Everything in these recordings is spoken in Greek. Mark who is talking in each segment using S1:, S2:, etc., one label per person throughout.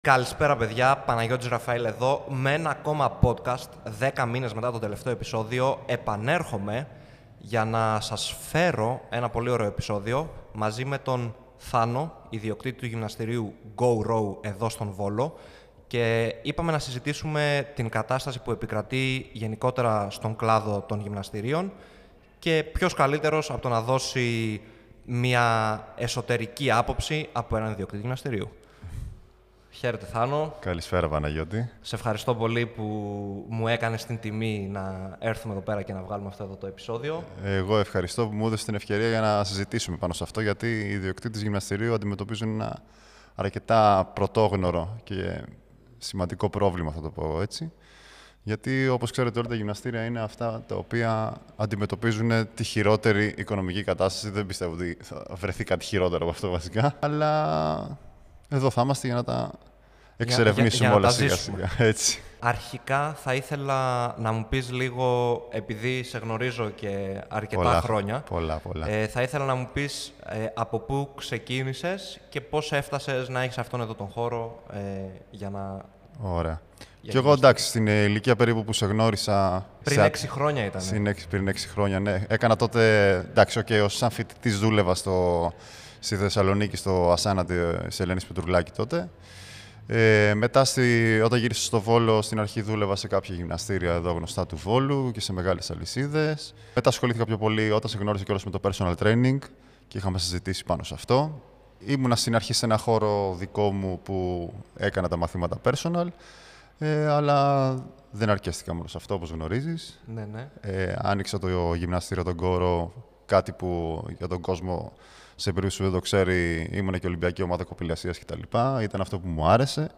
S1: Καλησπέρα παιδιά, Παναγιώτης Ραφαήλ εδώ με ένα ακόμα podcast 10 μήνες μετά το τελευταίο επεισόδιο. Επανέρχομαι για να σας φέρω ένα πολύ ωραίο επεισόδιο μαζί με τον Θάνο, ιδιοκτήτη του γυμναστηρίου Go Row εδώ στον Βόλο. Και είπαμε να συζητήσουμε την κατάσταση που επικρατεί γενικότερα στον κλάδο των γυμναστηρίων και ποιος καλύτερος από το να δώσει μια εσωτερική άποψη από έναν ιδιοκτήτη γυμναστηρίου. Χαίρετε Θάνο.
S2: Καλησπέρα Παναγιώτη.
S1: Σε ευχαριστώ πολύ που μου έκανες την τιμή να έρθουμε εδώ πέρα και να βγάλουμε αυτό εδώ το επεισόδιο.
S2: Εγώ ευχαριστώ που μου έδωσες την ευκαιρία για να συζητήσουμε πάνω σε αυτό, γιατί οι ιδιοκτήτες γυμναστηρίου αντιμετωπίζουν ένα αρκετά πρωτόγνωρο και σημαντικό πρόβλημα, θα το πω έτσι. Γιατί, όπως ξέρετε, όλα τα γυμναστήρια είναι αυτά τα οποία αντιμετωπίζουν τη χειρότερη οικονομική κατάσταση. Δεν πιστεύω ότι θα βρεθεί κάτι χειρότερο από αυτό βασικά. Αλλά εδώ θα είμαστε για να τα εξερευνήσουμε
S1: για να
S2: όλα
S1: τα
S2: σιγά
S1: ζήσουμε.
S2: σιγά. Έτσι.
S1: Αρχικά θα ήθελα να μου πεις λίγο, επειδή σε γνωρίζω και αρκετά
S2: Πολλά,
S1: χρόνια,
S2: πολλά, πολλά.
S1: ε, θα ήθελα να μου πεις ε, από πού ξεκίνησες και πώς έφτασες να έχεις αυτόν εδώ τον χώρο ε, για να...
S2: Ωραία.
S1: Για
S2: Και εγώ
S1: γυμναστική.
S2: εντάξει, στην ηλικία περίπου που σε γνώρισα.
S1: Πριν
S2: σε-
S1: έξι χρόνια ήταν.
S2: Στην έξι- πριν έξι χρόνια, ναι. Έκανα τότε, εντάξει, okay, ως σαν φοιτητής δούλευα στο, στη Θεσσαλονίκη, στο Ασάνα της Ελένης Πετρουλάκη τότε. Ε, μετά, στη, όταν γύρισα στο Βόλο, στην αρχή δούλευα σε κάποια γυμναστήρια εδώ γνωστά του Βόλου και σε μεγάλες αλυσίδες. Μετά ασχολήθηκα πιο πολύ όταν σε γνώρισα κιόλας με το personal training και είχαμε συζητήσει πάνω σε αυτό. Ήμουνα στην αρχή σε ένα χώρο δικό μου που έκανα τα μαθήματα personal, ε, αλλά δεν αρκέστηκα μόνο σε αυτό, όπως γνωρίζεις.
S1: Ναι, ναι.
S2: Ε, άνοιξα το γυμναστήριο τον κόρο, κάτι που για τον κόσμο σε περίπτωση που δεν το ξέρει, ήμουν και Ολυμπιακή ομάδα κοπηλασίας κτλ. Ήταν αυτό που μου άρεσε.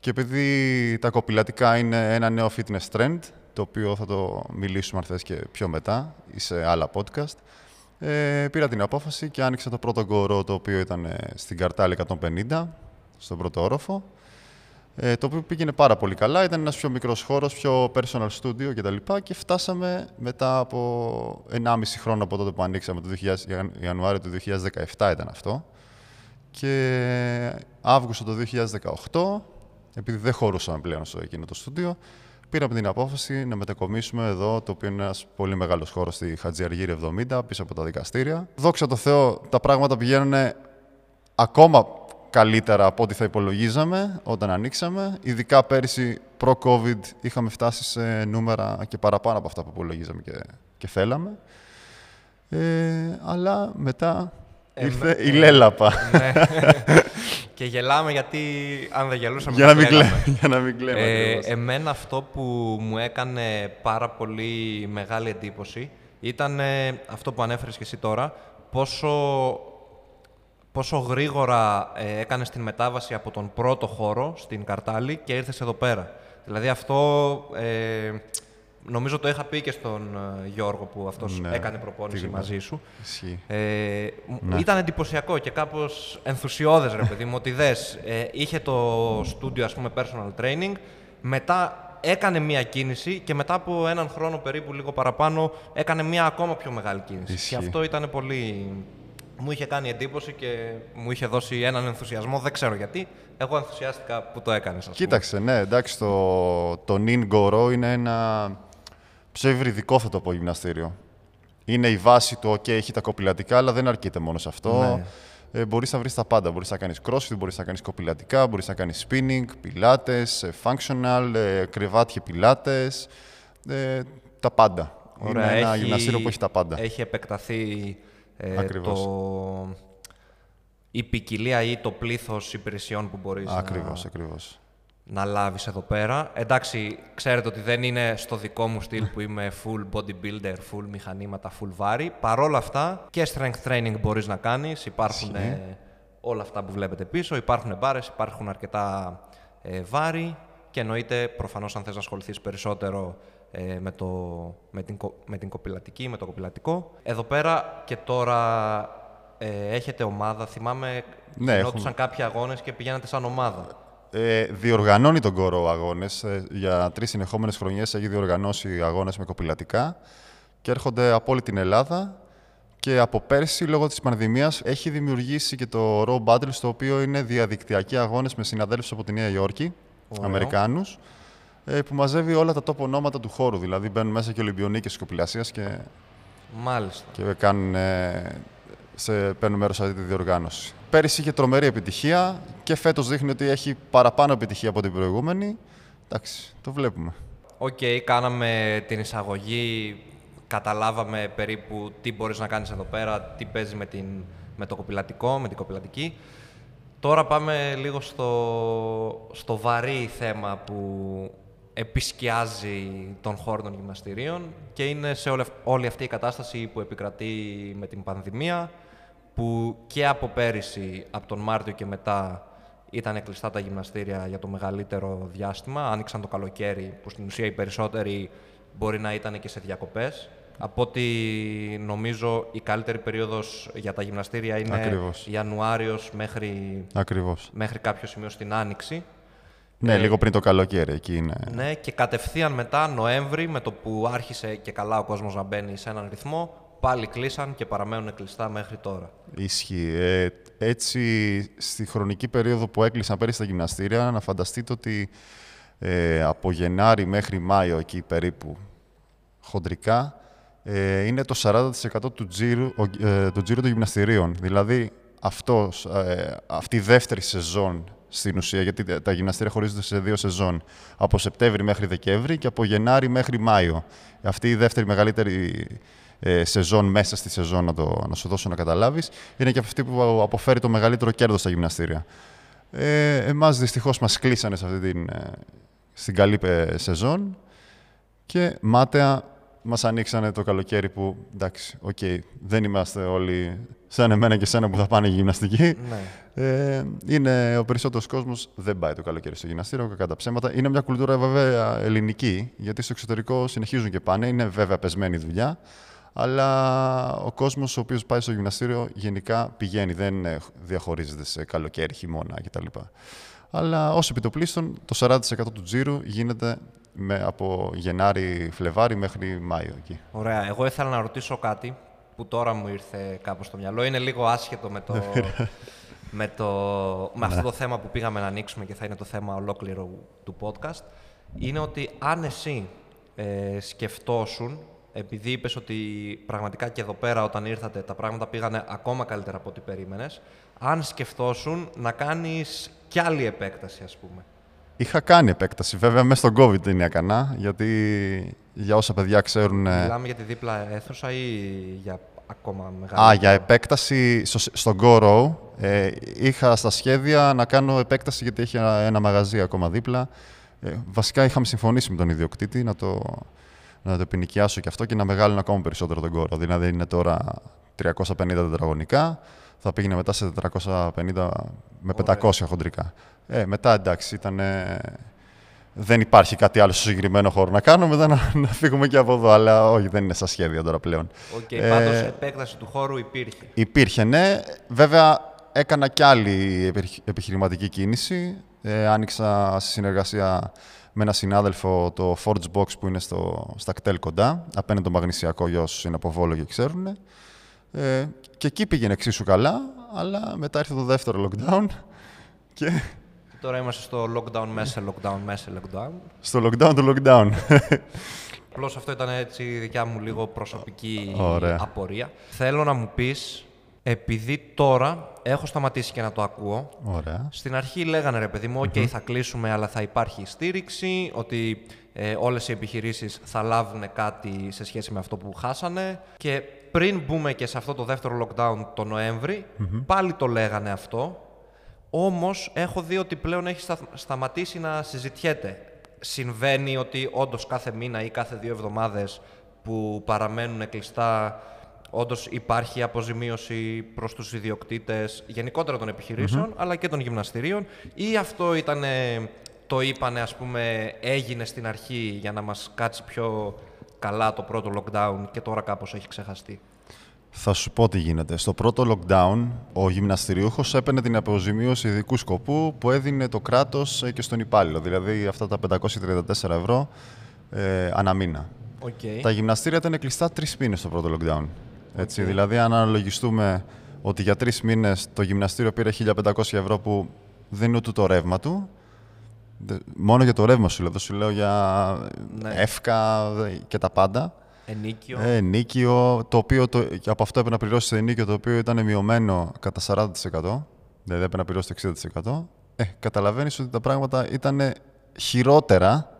S2: Και επειδή τα κοπηλατικά είναι ένα νέο fitness trend, το οποίο θα το μιλήσουμε αν θες και πιο μετά ή σε άλλα podcast, ε, πήρα την απόφαση και άνοιξα το πρώτο κόρο το οποίο ήταν ε, στην Καρτάλη 150, στον πρώτο όροφο. Ε, το οποίο πήγαινε πάρα πολύ καλά. Ήταν ένας πιο μικρός χώρος, πιο personal studio κτλ. Και, και φτάσαμε μετά από 1,5 χρόνο από τότε που ανοίξαμε, το 2000, Ιαν- Ιανουάριο του 2017 ήταν αυτό. Και Αύγουστο το 2018, επειδή δεν χωρούσαμε πλέον στο εκείνο το στούντιο, πήραμε την απόφαση να μετακομίσουμε εδώ, το οποίο είναι ένας πολύ μεγάλος χώρος στη Χατζιαργύρη 70, πίσω από τα δικαστήρια. Δόξα τω Θεώ, τα πράγματα πηγαίνουν ακόμα καλύτερα από ό,τι θα υπολογίζαμε όταν ανοίξαμε. Ειδικά πέρυσι, προ-COVID, είχαμε φτάσει σε νούμερα και παραπάνω από αυτά που υπολογίζαμε και, και θέλαμε. Ε, αλλά μετά
S1: Ε,
S2: ήρθε
S1: με-
S2: η λέλαπα.
S1: ναι. και γελάμε γιατί αν δεν γελούσαμε
S2: για,
S1: θα
S2: να μην
S1: κλαίγαμε.
S2: κλαίμε, για να μην κλαίμε.
S1: Ε,
S2: ακριβώς.
S1: εμένα αυτό που μου έκανε πάρα πολύ μεγάλη εντύπωση ήταν ε, αυτό που ανέφερες και εσύ τώρα, πόσο, πόσο γρήγορα ε, έκανες την μετάβαση από τον πρώτο χώρο στην Καρτάλη και ήρθες εδώ πέρα. Δηλαδή αυτό ε, νομίζω το είχα πει και στον ε, Γιώργο που αυτός
S2: Ναι,
S1: έκανε προπόνηση
S2: τι
S1: μαζί σου.
S2: Ισχύει.
S1: Ε, μου-
S2: Ναι.
S1: Ήταν εντυπωσιακό και κάπως ενθουσιώδες, ρε παιδί μου, ότι δες, ε, είχε το στούντιο, ας πούμε, personal training, μετά έκανε μία κίνηση και μετά από έναν χρόνο περίπου, λίγο παραπάνω, έκανε μία ακόμα πιο μεγάλη κίνηση.
S2: Ισχύει.
S1: Και αυτό ήταν πολύ... Μου είχε κάνει εντύπωση και μου είχε δώσει έναν ενθουσιασμό, δεν ξέρω γιατί. Εγώ ενθουσιάστηκα που το έκανες, ας πούμε.
S2: Κοίταξε, ναι, εντάξει, το, το Nin Goro είναι ένα ψευδριδικό, θα το πω, γυμναστήριο. Είναι η βάση του, OK, έχει τα κοπηλατικά, αλλά δεν αρκείται μόνο σε αυτό.
S1: Ναι.
S2: Ε, μπορείς να βρεις τα πάντα. Μπορείς να κάνεις crossfit, μπορείς να κάνεις κοπηλατικά, μπορείς να κάνεις spinning, πιλάτες, ε, functional, ε, κρεβάτια πιλάτες, ε, τα πάντα.
S1: Ωραία,
S2: είναι ένα
S1: έχει-
S2: γυμναστήριο που έχει τα πάντα.
S1: Έχει επεκταθεί ε,
S2: Ακριβώς.
S1: το... η ποικιλία ή το πλήθος υπηρεσιών που μπορείς να,
S2: Ακριβώς, ακριβώς.
S1: να λάβεις εδώ πέρα. Εντάξει, ξέρετε ότι δεν είναι στο δικό μου στυλ που είμαι full bodybuilder, full μηχανήματα, full βάρη. Παρόλα αυτά και strength training μπορείς να κάνεις. Υπάρχουν ε, όλα αυτά που βλέπετε πίσω. Υπάρχουν μπάρες, υπάρχουν αρκετά ε, βάρη και εννοείται προφανώς αν θες να ασχοληθείς περισσότερο ε, με, το, με, την, κο- με την κοπηλατική, με το κοπηλατικό. Εδώ πέρα και τώρα ε, έχετε ομάδα. Θυμάμαι
S2: Ναι,
S1: γινόντουσαν κάποιοι αγώνες και πηγαίνατε σαν ομάδα.
S2: Ε, διοργανώνει τον κόρο αγώνες. Ε, για τρεις συνεχόμενες χρονιές έχει διοργανώσει αγώνες με κοπηλατικά και έρχονται από όλη την Ελλάδα Και από πέρσι, λόγω της πανδημίας, έχει δημιουργήσει και το Raw Battle, το οποίο είναι διαδικτυακοί αγώνες με συναδέλφους από τη Νέα Υόρκη,
S1: Ωραίο.
S2: Αμερικάνους, ε, που μαζεύει όλα τα top ονόματα του χώρου. Δηλαδή μπαίνουν μέσα και Ολυμπιονίκες κοπηλασίας και,
S1: Μάλιστα.
S2: και κάνουν, ε, σε, παίρνουν μέρος σε αυτή τη διοργάνωση. Πέρυσι είχε τρομερή επιτυχία και φέτος δείχνει ότι έχει παραπάνω επιτυχία από την προηγούμενη. Εντάξει, το βλέπουμε.
S1: Οκ, κάναμε την εισαγωγή, καταλάβαμε περίπου τι μπορείς να κάνεις εδώ πέρα, τι παίζεις με, την, με το κοπηλατικό, με την κοπηλατική. Τώρα πάμε λίγο στο, στο βαρύ θέμα που επισκιάζει τον χώρο των γυμναστηρίων και είναι σε όλη, αυ- όλη αυτή η κατάσταση που επικρατεί με την πανδημία που και από πέρυσι, από τον Μάρτιο και μετά, ήταν κλειστά τα γυμναστήρια για το μεγαλύτερο διάστημα. Άνοιξαν το καλοκαίρι, που στην ουσία οι περισσότεροι μπορεί να ήταν και σε διακοπές. Από ό,τι νομίζω η καλύτερη περίοδος για τα γυμναστήρια είναι
S2: Ακριβώς.
S1: Ιανουάριος μέχρι,
S2: Ακριβώς.
S1: μέχρι κάποιο σημείο στην Άνοιξη.
S2: Ναι, λίγο πριν το καλοκαίρι εκεί είναι.
S1: Ναι, και κατευθείαν μετά, Νοέμβρη, με το που άρχισε και καλά ο κόσμος να μπαίνει σε έναν ρυθμό, πάλι κλείσαν και παραμένουν κλειστά μέχρι τώρα.
S2: Ισχύει. Ε, έτσι, στη χρονική περίοδο που έκλεισαν πέρυσι τα γυμναστήρια, να φανταστείτε ότι ε, από Γενάρη μέχρι Μάιο, εκεί περίπου, χοντρικά, ε, είναι το 40% του τζίρου, ο- ε, του τζίρου των γυμναστηρίων. Δηλαδή, αυτός, ε, αυτή η δεύτερη σεζόν στην ουσία, γιατί τα- τα γυμναστήρια χωρίζονται σε δύο σεζόν, από Σεπτέμβρη μέχρι Δεκέμβρη και από Γενάρη μέχρι Μάιο. Αυτή η δεύτερη μεγαλύτερη ε, σεζόν μέσα στη σεζόν, να, το, να σου δώσω να καταλάβεις, είναι και αυτή που αποφέρει το μεγαλύτερο κέρδος στα γυμναστήρια. Ε, εμάς δυστυχώς μας κλείσανε σε αυτή την, ε, στην καλή ε, σεζόν και μάταια μας ανοίξανε το καλοκαίρι που, εντάξει, οκ, δεν είμαστε όλοι σαν εμένα και σένα που θα πάνε γυμναστική.
S1: Ναι.
S2: Ε, είναι ο περισσότερος κόσμος δεν πάει το καλοκαίρι στο γυμναστήριο, κακά τα ψέματα. Είναι μια κουλτούρα βέβαια ελληνική, γιατί στο εξωτερικό συνεχίζουν και πάνε. Είναι βέβαια πεσμένη δουλειά, αλλά ο κόσμος ο οποίος πάει στο γυμναστήριο γενικά πηγαίνει, δεν ε, διαχωρίζεται σε καλοκαίρι, χειμώνα κτλ. Αλλά ως επιτοπλίστων, το 40% του τζίρου γίνεται με, από Γενάρη, Φλεβάρι μέχρι Μάιο εκεί.
S1: Ωραία. Εγώ ήθελα να ρωτήσω κάτι που τώρα μου ήρθε κάπως στο μυαλό. Είναι λίγο άσχετο με, το, με, το, με αυτό το θέμα που πήγαμε να ανοίξουμε και θα είναι το θέμα ολόκληρο του podcast. Είναι ότι αν εσύ ε, σκεφτόσουν, επειδή είπες ότι πραγματικά και εδώ πέρα όταν ήρθατε τα πράγματα πήγανε ακόμα καλύτερα από ό,τι περίμενες, αν σκεφτόσουν να κάνεις κι άλλη επέκταση, ας πούμε.
S2: Είχα κάνει επέκταση, βέβαια μέσα στον COVID την έκανα, γιατί για όσα παιδιά ξέρουν... ε,
S1: Μιλάμε για τη δίπλα αίθουσα ή για ακόμα μεγάλη.
S2: Α, για επέκταση στο, στον GoRo. Ε, είχα στα σχέδια να κάνω επέκταση γιατί έχει ένα, ένα μαγαζί ακόμα δίπλα. Ε, βασικά είχαμε συμφωνήσει με τον ιδιοκτήτη να το, να το επινοικιάσω και αυτό και να μεγάλωνε ακόμα περισσότερο τον GoRo. Δηλαδή είναι τώρα 350 τετραγωνικά, θα πήγαινε μετά σε 450 με 500 χοντρικά. Ε, μετά εντάξει, ήταν... δεν υπάρχει κάτι άλλο στο συγκεκριμένο χώρο να κάνω, μετά να, να φύγουμε και από εδώ. Αλλά όχι, δεν είναι στα σχέδια τώρα πλέον.
S1: Οκ,
S2: ε,
S1: πάντως επέκταση του χώρου υπήρχε.
S2: Υπήρχε, ναι. Βέβαια, έκανα κι άλλη επιχει- επιχειρηματική κίνηση. Ε, άνοιξα σε συνεργασία με ένα συνάδελφο το Forge Box που είναι στο, στα ΚΤΕΛ κοντά, απέναντι το Μαγνησιακό για όσους είναι από Βόλο και ξέρουν. Ε, και εκεί πήγαινε εξίσου καλά, αλλά μετά ήρθε το δεύτερο lockdown και
S1: Τώρα είμαστε στο lockdown μέσα, lockdown μέσα, lockdown.
S2: στο lockdown το lockdown.
S1: Απλώς αυτό ήταν έτσι η δικιά μου λίγο προσωπική
S2: Ωραία.
S1: απορία. Θέλω να μου πεις, επειδή τώρα έχω σταματήσει και να το ακούω,
S2: Ωραία.
S1: Στην αρχή λέγανε ρε παιδί μου, οκ, θα κλείσουμε, αλλά θα υπάρχει στήριξη, ότι ε, όλες οι επιχειρήσεις θα λάβουν κάτι σε σχέση με αυτό που χάσανε. Και πριν μπούμε και σε αυτό το δεύτερο lockdown το Νοέμβρη πάλι το λέγανε αυτό. Όμως έχω δει ότι πλέον έχει στα- σταματήσει να συζητιέται. Συμβαίνει ότι όντως κάθε μήνα ή κάθε δύο εβδομάδες που παραμένουν κλειστά Όντως υπάρχει αποζημίωση προς τους ιδιοκτήτες γενικότερα των επιχειρησεων αλλά και των γυμναστηρίων, ή αυτό ήταν, το είπανε, ας πούμε, έγινε στην αρχή για να μας κάτσει πιο καλά το πρώτο lockdown και τώρα κάπως έχει ξεχαστεί.
S2: Θα σου πω τι γίνεται. Στο πρώτο lockdown, ο γυμναστηριούχος έπαιρνε την αποζημίωση ειδικού σκοπού που έδινε το κράτος ε, και στον υπάλληλο. Δηλαδή αυτά τα 534 ευρώ ε, ανά μήνα.
S1: Okay.
S2: Τα γυμναστήρια ήταν κλειστά τρεις μήνες στο πρώτο lockdown. Έτσι, Δηλαδή, αν αναλογιστούμε ότι για τρεις μήνες το γυμναστήριο πήρε 1500 ευρώ που δεν είναι ούτε το ρεύμα του. Μόνο για το ρεύμα σου λέω. Δεν σου λέω για
S1: Ναι.
S2: ΕΦΚΑ και τα πάντα.
S1: Ενοίκιο.
S2: Ε, ενοίκιο, το οποίο το, και από αυτό έπρεπε να πληρώσεις το ενοίκιο το οποίο ήταν μειωμένο κατά 40%. Δηλαδή έπρεπε να πληρώσεις το 60%. Ε, καταλαβαίνεις ότι τα πράγματα ήταν χειρότερα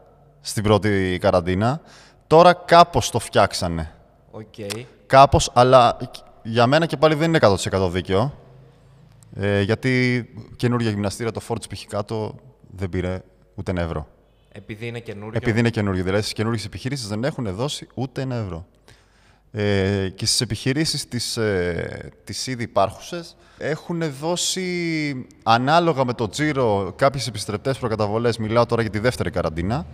S2: στην πρώτη καραντίνα. Τώρα κάπως το φτιάξανε.
S1: Οκ.
S2: Κάπως, αλλά για μένα και πάλι δεν είναι 100% δίκαιο. Ε, γιατί καινούργια γυμναστήρια, το Forge π.χ. κάτω δεν πήρε ούτε ένα ευρώ.
S1: Επειδή είναι καινούριο.
S2: Επειδή είναι καινούργιο. Δηλαδή στις καινούργιες επιχειρήσεις δεν έχουν δώσει ούτε ένα ευρώ. Ε, και στις επιχειρήσεις τις ε, τις ήδη υπάρχουσες έχουν δώσει ανάλογα με το τζίρο κάποιες επιστρεπτές προκαταβολές. Μιλάω τώρα για τη δεύτερη καραντίνα.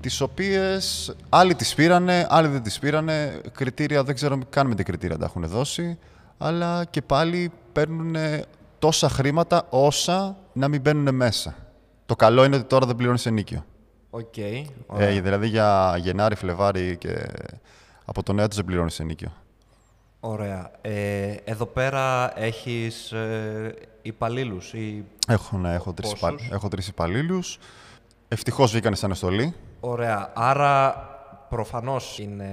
S2: Τις οποίες άλλοι τις πήρανε, άλλοι δεν τις πήρανε. Κριτήρια δεν ξέρω καν με τι κριτήρια τα έχουν δώσει. Αλλά και πάλι παίρνουν τόσα χρήματα όσα να μην μπαίνουν μέσα. Το καλό είναι ότι τώρα δεν πληρώνεις ενοίκιο.
S1: Οκ.
S2: Ε, δηλαδή για Γενάρη, Φλεβάρι και από το νέο έτος δεν πληρώνεις ενοίκιο.
S1: Ωραία. Ε, εδώ πέρα έχεις ε, υπαλλήλους ή...
S2: Έχω, ναι, έχω τρεις,
S1: Πόσους;
S2: υπα... έχω τρεις υπαλλήλους. Ευτυχώς βγήκαν σ' αναστολή.
S1: Ωραία. Άρα προφανώς είναι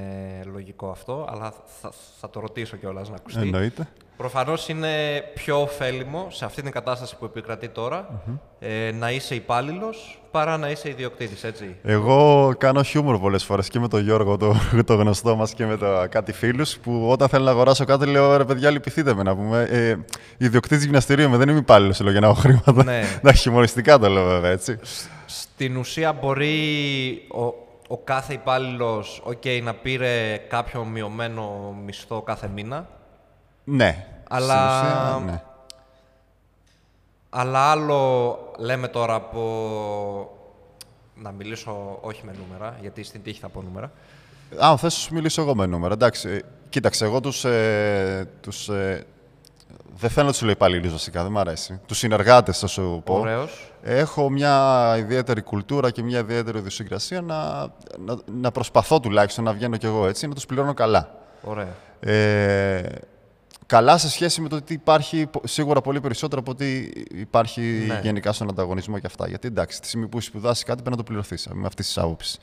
S1: λογικό αυτό, αλλά θα, θα το ρωτήσω κιόλας να ακουστεί.
S2: Εννοείται.
S1: Προφανώς είναι πιο ωφέλιμο σε αυτή την κατάσταση που επικρατεί τώρα ε, να είσαι υπάλληλος παρά να είσαι ιδιοκτήτης, έτσι.
S2: Εγώ κάνω χιούμορ πολλές φορές και με τον Γιώργο, το, το γνωστό μας και με το, κάτι φίλους που όταν θέλω να αγοράσω κάτι λέω ρε παιδιά λυπηθείτε με να πούμε. Ε, ιδιοκτήτης γυμναστηρίου με δεν είμαι υπάλληλος, λέω για να έχω χρήματα.
S1: Ναι.
S2: Να χιουμοριστικά το λέω βέβαια έτσι.
S1: Στην ουσία μπορεί ο, ο κάθε υπάλληλος okay, να πήρε κάποιο μειωμένο μισθό κάθε μήνα,
S2: Ναι.
S1: Αλλά-
S2: Στην ουσία, ναι.
S1: αλλά άλλο λέμε τώρα από... Να μιλήσω όχι με νούμερα, γιατί στην τύχη θα πω νούμερα.
S2: Αν θες, σου μιλήσω εγώ με νούμερα. Εντάξει, ε, κοίταξε, εγώ τους, ε, τους ε, δεν θέλω να του λέω υπαλλήλου βασικά, δεν μου αρέσει. Τους συνεργάτες, θα σου πω.
S1: Ωραίος.
S2: Έχω μια ιδιαίτερη κουλτούρα και μια ιδιαίτερη ιδιοσυγκρασία να, να, να προσπαθώ τουλάχιστον να βγαίνω κι εγώ έτσι, να τους πληρώνω καλά.
S1: Ωραία.
S2: Ε, καλά σε σχέση με το ότι υπάρχει πο- σίγουρα πολύ περισσότερο από ότι υπάρχει
S1: Ναι.
S2: γενικά στον ανταγωνισμό και αυτά. Γιατί εντάξει, τη στιγμή που έχεις σπουδάσει κάτι πρέπει να το πληρωθείς με αυτής της άποψης.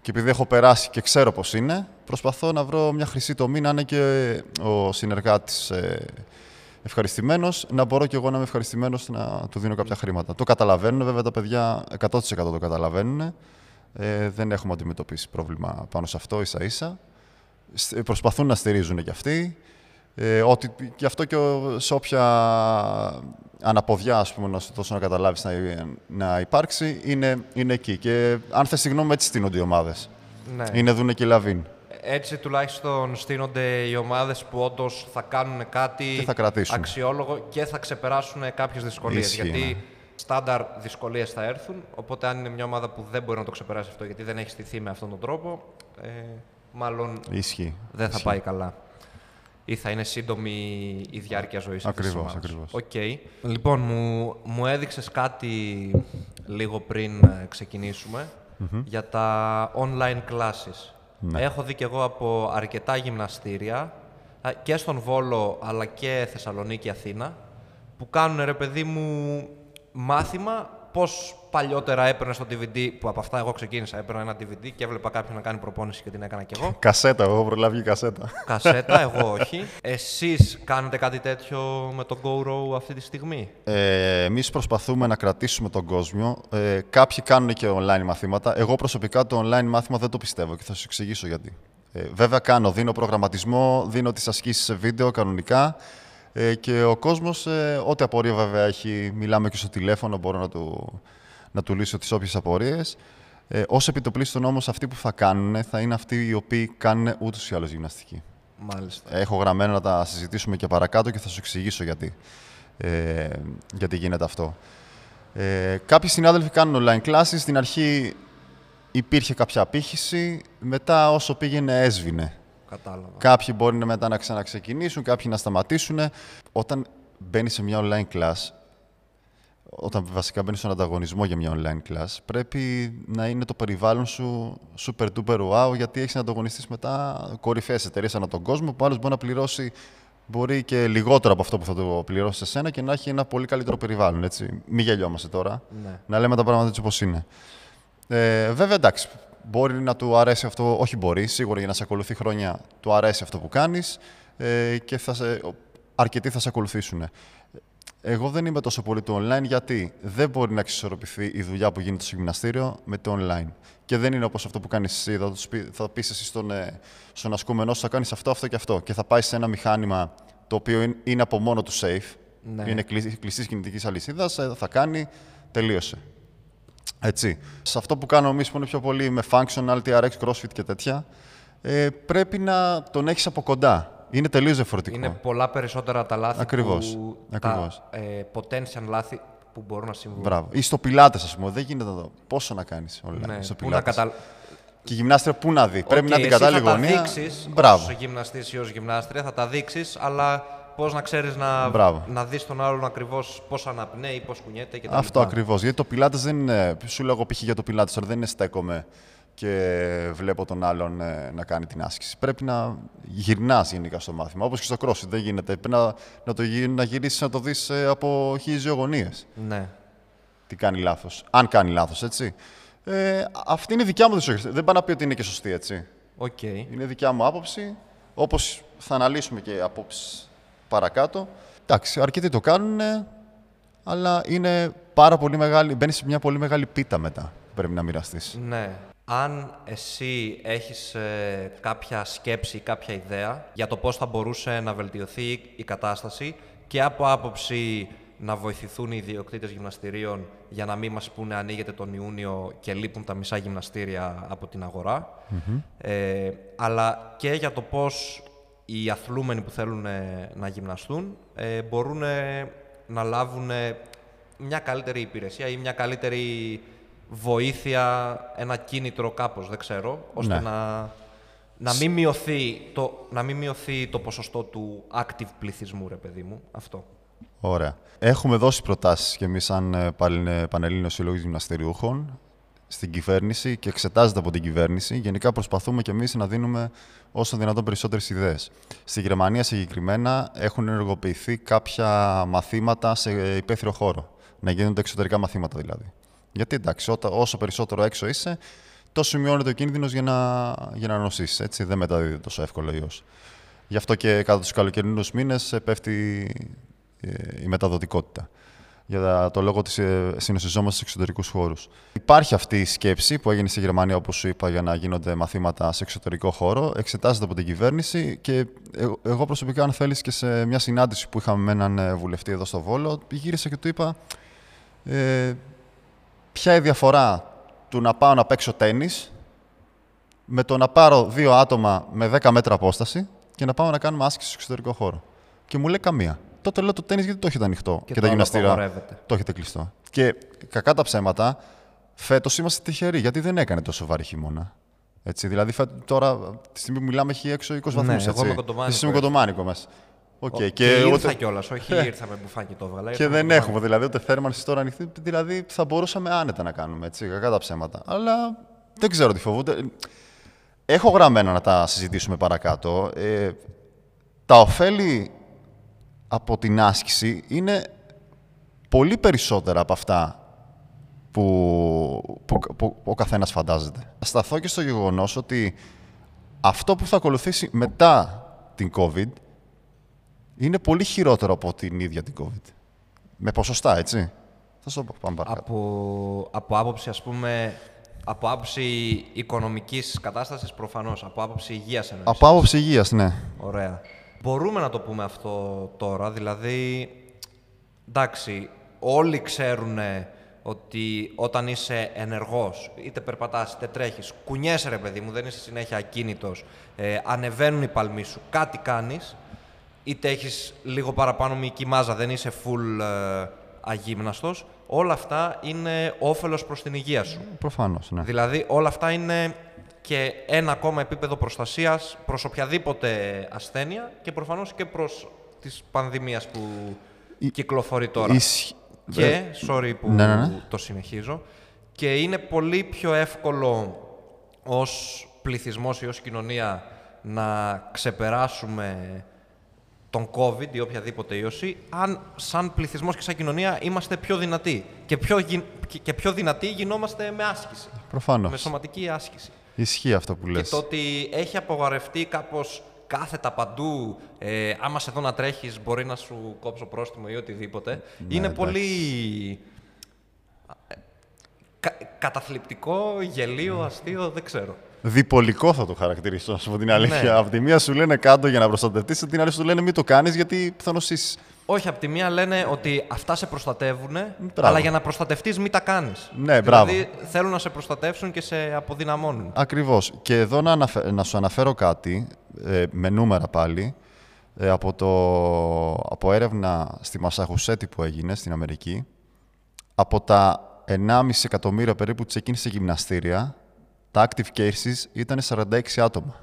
S2: Και επειδή έχω περάσει και ξέρω πώς είναι, προσπαθώ να βρω μια χρυσή τομή να είναι και ο συνεργάτης ε, ευχαριστημένος, να μπορώ και εγώ να είμαι ευχαριστημένος να του δίνω κάποια χρήματα. Το καταλαβαίνουν, βέβαια τα παιδιά 100% το καταλαβαίνουν. Ε, δεν έχουμε αντιμετωπίσει πρόβλημα πάνω σε αυτό ίσα ίσα. Σ- Προσπαθούν να στηρίζουν κι αυτοί. Ε, ότι και αυτό και ο- σε όποια αναποδιά, ας πούμε, να σου δώσω να καταλάβεις να, να υπάρξει, είναι, είναι εκεί. Και αν θες συγγνώμη, έτσι στείνονται οι ομάδες.
S1: Ναι.
S2: Είναι δούνε και λαβίν.
S1: Έτσι τουλάχιστον στείνονται οι ομάδες που όντως θα κάνουν κάτι
S2: Και θα κρατήσουν.
S1: αξιόλογο και θα ξεπεράσουν κάποιες δυσκολίες.
S2: Ισχύει,
S1: γιατί
S2: ναι.
S1: στάνταρ δυσκολίες θα έρθουν, οπότε αν είναι μια ομάδα που δεν μπορεί να το ξεπεράσει αυτό γιατί δεν έχει στηθεί με αυτόν τον τρόπο, ε, μάλλον
S2: Ισχύει.
S1: δεν θα
S2: Ισχύει.
S1: πάει καλά. Ή θα είναι σύντομη η διάρκεια ζωής αυτής της
S2: Ακριβώς,
S1: ομάδας.
S2: ακριβώς.
S1: Οκ. Λοιπόν, μου, μου έδειξες κάτι λίγο πριν ε, ξεκινήσουμε για τα online classes.
S2: Ναι.
S1: Έχω δει και εγώ από αρκετά γυμναστήρια α, και στον Βόλο αλλά και Θεσσαλονίκη, Αθήνα που κάνουν ρε παιδί μου μάθημα πώς παλιότερα έπαιρνε στο DVD που από αυτά εγώ ξεκίνησα έπαιρνα ένα DVD και έβλεπα κάποιον να κάνει προπόνηση και την έκανα κι εγώ.
S2: Κασέτα, εγώ έχω προλάβει κασέτα.
S1: Κασέτα, εγώ όχι. Εσείς κάνετε κάτι τέτοιο με το GoRo αυτή τη στιγμή;
S2: Ε, Εμείς προσπαθούμε να κρατήσουμε τον κόσμο. Ε, κάποιοι κάνουν και online μαθήματα. Εγώ προσωπικά το online μάθημα δεν το πιστεύω και θα σου εξηγήσω γιατί. Ε, βέβαια, κάνω, δίνω προγραμματισμό, δίνω τις ασκήσεις σε βίντεο κανονικά. Ε, και ο κόσμος, ε, ό,τι απορία βέβαια έχει, μιλάμε και στο τηλέφωνο, μπορώ να του, να του λύσω τις όποιες απορίες. Ε, Ω επιτοπλίστων όμως, αυτοί που θα κάνουν θα είναι αυτοί οι οποίοι κάνουν ούτως ή άλλως γυμναστική.
S1: Μάλιστα.
S2: Έχω γραμμένα να τα συζητήσουμε και παρακάτω και θα σου εξηγήσω γιατί, ε, γιατί γίνεται αυτό. Ε, κάποιοι συνάδελφοι κάνουν online classes. Στην αρχή υπήρχε κάποια απήχηση. Μετά όσο πήγαινε έσβηνε.
S1: Κατάλαβα.
S2: Κάποιοι μπορεί να μετά να ξαναξεκινήσουν, κάποιοι να σταματήσουν. Όταν μπαίνει σε μια online class, όταν βασικά μπαίνει στον ανταγωνισμό για μια online class, πρέπει να είναι το περιβάλλον σου super duper wow, γιατί έχεις να ανταγωνιστείς μετά κορυφαίες εταιρείες ανά τον κόσμο, που άλλος μπορεί να πληρώσει μπορεί και λιγότερο από αυτό που θα το πληρώσει σε σένα και να έχει ένα πολύ καλύτερο περιβάλλον. Έτσι. Μην γελιόμαστε τώρα.
S1: Ναι.
S2: Να λέμε τα πράγματα έτσι όπως είναι. Ε, βέβαια, εντάξει, μπορεί να του αρέσει αυτό, όχι μπορεί, σίγουρα για να σε ακολουθεί χρόνια του αρέσει αυτό που κάνεις ε, και θα σε, αρκετοί θα σε ακολουθήσουν. Εγώ δεν είμαι τόσο πολύ το online γιατί δεν μπορεί να εξισορροπηθεί η δουλειά που γίνεται στο γυμναστήριο με το online. Και δεν είναι όπως αυτό που κάνεις εσύ. Θα, πει, θα πεις εσύ στον, ε, στον ασκούμενό σου, θα κάνεις αυτό, αυτό και αυτό. Και θα πάει σε ένα μηχάνημα το οποίο είναι από μόνο του safe. Ναι. Είναι κλειστής κινητικής αλυσίδας. Ε, θα κάνει, τελείωσε. Έτσι. Σε αυτό που κάνω εμείς που είναι πιο πολύ με functional, TRX, crossfit και τέτοια, ε, πρέπει να τον έχεις από κοντά. Είναι τελείως διαφορετικό.
S1: Είναι πολλά περισσότερα τα λάθη
S2: Ακριβώς.
S1: που.
S2: Ακριβώς.
S1: Τα ε, potential λάθη που μπορούν να συμβούν.
S2: Μπράβο. Ή στο πιλάτες, ας πούμε. Δεν γίνεται εδώ. Πόσο να κάνεις όλα
S1: ναι.
S2: στο
S1: Πού να
S2: πιλάτες.
S1: κατα...
S2: Και η γυμνάστρια πού να δει.
S1: Okay,
S2: Πρέπει να την κατάλληλη γωνία.
S1: Θα τα δείξεις ως γυμναστής ή ως γυμνάστρια, θα τα δείξεις, αλλά πώς να ξέρεις να, να δεις τον άλλον ακριβώς πώς αναπνέει, πώς κουνιέται κτλ.
S2: Αυτό ακριβώς. Γιατί το πιλάτες δεν είναι. Σου λέω π.χ. για το πιλάτες τώρα δεν είναι στέκομαι και βλέπω τον άλλον ε, να κάνει την άσκηση. Πρέπει να γυρνάς γενικά στο μάθημα. Όπως και στο CrossFit δεν γίνεται. Πρέπει να, να, το, να γυρίσεις να το δεις ε, από χίλιε γωνίε.
S1: Ναι.
S2: Τι κάνει λάθος. Αν κάνει λάθος, έτσι. Ε, αυτή είναι η δικιά μου δυσοχή. Δεν πάω να πει ότι είναι και σωστή, έτσι.
S1: Okay.
S2: Είναι δικιά μου άποψη. Όπως θα αναλύσουμε και απόψεις παρακάτω. Εντάξει, αρκετοί το κάνουν, αλλά είναι πάρα πολύ μεγάλη. Μπαίνεις σε μια πολύ μεγάλη πίτα μετά που πρέπει να μοιραστείς.
S1: Ναι. Αν εσύ έχεις ε, κάποια σκέψη, κάποια ιδέα για το πώς θα μπορούσε να βελτιωθεί η κατάσταση και από άποψη να βοηθηθούν οι ιδιοκτήτες γυμναστηρίων για να μην μας πούνε ανοίγεται τον Ιούνιο και λείπουν τα μισά γυμναστήρια από την αγορα ε, αλλά και για το πώς οι αθλούμενοι που θέλουν ε, να γυμναστούν ε, μπορούν να λάβουν μια καλύτερη υπηρεσία ή μια καλύτερη βοήθεια, ένα κίνητρο κάπως, δεν ξέρω, ώστε
S2: Ναι.
S1: να, να, μην μειωθεί το, να μην μειωθεί το ποσοστό του active πληθυσμού, ρε παιδί μου. Αυτό.
S2: Ωραία. Έχουμε δώσει προτάσεις και εμείς σαν ε, Παλ- ε, Πανελλήνιος Σύλλογος Γυμναστηριούχων στην κυβέρνηση και εξετάζεται από την κυβέρνηση. Γενικά προσπαθούμε και εμείς να δίνουμε όσο δυνατόν περισσότερες ιδέες. Στη Γερμανία συγκεκριμένα έχουν ενεργοποιηθεί κάποια μαθήματα σε υπαίθριο χώρο. Να γίνονται εξωτερικά μαθήματα δηλαδή. Γιατί εντάξει, όταν, όσο περισσότερο έξω είσαι, τόσο μειώνεται ο κίνδυνος για να, για να νοσήσεις. Έτσι, δεν μεταδίδεται τόσο εύκολο ο ιός. Γι' αυτό και κατά τους καλοκαιρινούς μήνες ε, πέφτει ε, η μεταδοτικότητα. Για το λόγο της ε, συνοσιζόμαστε σε εξωτερικούς χώρους. Υπάρχει αυτή η σκέψη που έγινε στη Γερμανία, όπως σου είπα, για να γίνονται μαθήματα σε εξωτερικό χώρο. Εξετάζεται από την κυβέρνηση και εγώ- εγώ προσωπικά, αν θέλεις, και σε μια συνάντηση που είχαμε με έναν ε, βουλευτή εδώ στο Βόλο, γύρισα και του είπα ε, ποια η διαφορά του να πάω να παίξω τέννις με το να πάρω δύο άτομα με 10 μέτρα απόσταση και να πάμε να κάνουμε άσκηση στο εξωτερικό χώρο; Και μου λέει καμία. Τότε λέω το τένις γιατί το έχετε ανοιχτό και,
S1: το
S2: τα
S1: άλλο
S2: γυμναστήρια
S1: απαγορεύεται.
S2: το έχετε κλειστό. Και κακά τα ψέματα, φέτος είμαστε τυχεροί γιατί δεν έκανε τόσο βαρύ χειμώνα. Έτσι, δηλαδή φέτος, τώρα, τη στιγμή που μιλάμε, έχει έξω 20 βαθμούς.
S1: Ναι, εγώ είμαι κοντομάνικος,
S2: Εσύ είσαι
S1: έτσι.
S2: κοντομάνικος μέσα. Οκ,
S1: Και,
S2: και,
S1: ήρθα
S2: ούτε-
S1: κιόλας, όχι ήρθα με μπουφάκι το έβγαλα.
S2: και
S1: ήρθα
S2: δεν
S1: με
S2: έχουμε δηλαδή ούτε θέρμανση τώρα ανοιχτή. Δηλαδή θα μπορούσαμε άνετα να κάνουμε έτσι, κακά τα ψέματα. Αλλά δεν ξέρω τι φοβούνται. Έχω γραμμένα να τα συζητήσουμε παρακάτω. Ε, τα ωφέλη από την άσκηση είναι πολύ περισσότερα από αυτά που, που, που ο καθένας φαντάζεται. Θα σταθώ και στο γεγονός ότι αυτό που θα ακολουθήσει μετά την COVID είναι πολύ χειρότερο από την ίδια την COVID. Με ποσοστά, έτσι. Θα σου το πω, πάμε παρακάτω.
S1: Από, από άποψη, ας πούμε, από άποψη οικονομικής κατάστασης προφανώς, από άποψη υγείας εννοείς.
S2: Από άποψη υγείας, ναι.
S1: Ωραία. Μπορούμε να το πούμε αυτό τώρα, δηλαδή, εντάξει, όλοι ξέρουν ότι όταν είσαι ενεργός, είτε περπατάς, είτε τρέχεις, κουνιέσαι ρε παιδί μου, δεν είσαι συνέχεια ακίνητος, ε, ανεβαίνουν οι παλμοί σου, κάτι κάνεις, είτε έχεις λίγο παραπάνω μυϊκή μάζα, δεν είσαι full ε, αγύμναστος, όλα αυτά είναι όφελος προς την υγεία σου.
S2: Προφανώς, ναι.
S1: Δηλαδή όλα αυτά είναι και ένα ακόμα επίπεδο προστασίας προς οποιαδήποτε ασθένεια και προφανώς και προς της πανδημίας που κυκλοφορεί τώρα.
S2: Ισχ-
S1: Και, sorry που
S2: Ναι, ναι, ναι.
S1: το συνεχίζω, και είναι πολύ πιο εύκολο ως πληθυσμός ή ως κοινωνία να ξεπεράσουμε τον COVID ή οποιαδήποτε ίωση, αν σαν πληθυσμός και σαν κοινωνία είμαστε πιο δυνατοί. Και πιο, γι- και- και πιο δυνατοί γινόμαστε με άσκηση.
S2: Προφανώς.
S1: Με σωματική άσκηση.
S2: Ισχύει αυτό που
S1: Και
S2: λες.
S1: το ότι έχει απογορευτεί κάπως κάθετα παντού, ε, άμα σε δω να τρέχεις μπορεί να σου κόψω πρόστιμο ή οτιδήποτε, είναι
S2: Ναι, εντάξει.
S1: πολύ ε, κα- καταθλιπτικό, γελίο,
S2: Ναι.
S1: αστείο, δεν ξέρω.
S2: Διπολικό θα το χαρακτηρίσω, να σου πω την αλήθεια.
S1: Ναι.
S2: Από τη μία σου λένε κάτω για να προστατευτείς, από την άλλη σου λένε μην το κάνεις γιατί θα νοσήσει.
S1: Όχι, από τη μία λένε ότι αυτά σε προστατεύουν,
S2: Μπράβο.
S1: αλλά για να προστατευτείς μην τα κάνεις.
S2: Ναι, μπράβο.
S1: Δηλαδή θέλουν να σε προστατεύσουν και σε αποδυναμώνουν.
S2: Ακριβώς. Και εδώ να, αναφε- να σου αναφέρω κάτι, ε, με νούμερα πάλι, ε, από, το, από έρευνα στη Μασαχουσέτη που έγινε στην Αμερική. Από τα 1,5 εκατομμύρια περίπου που ξεκίνησε γυμναστήρια, τα active cases ήταν 46 άτομα.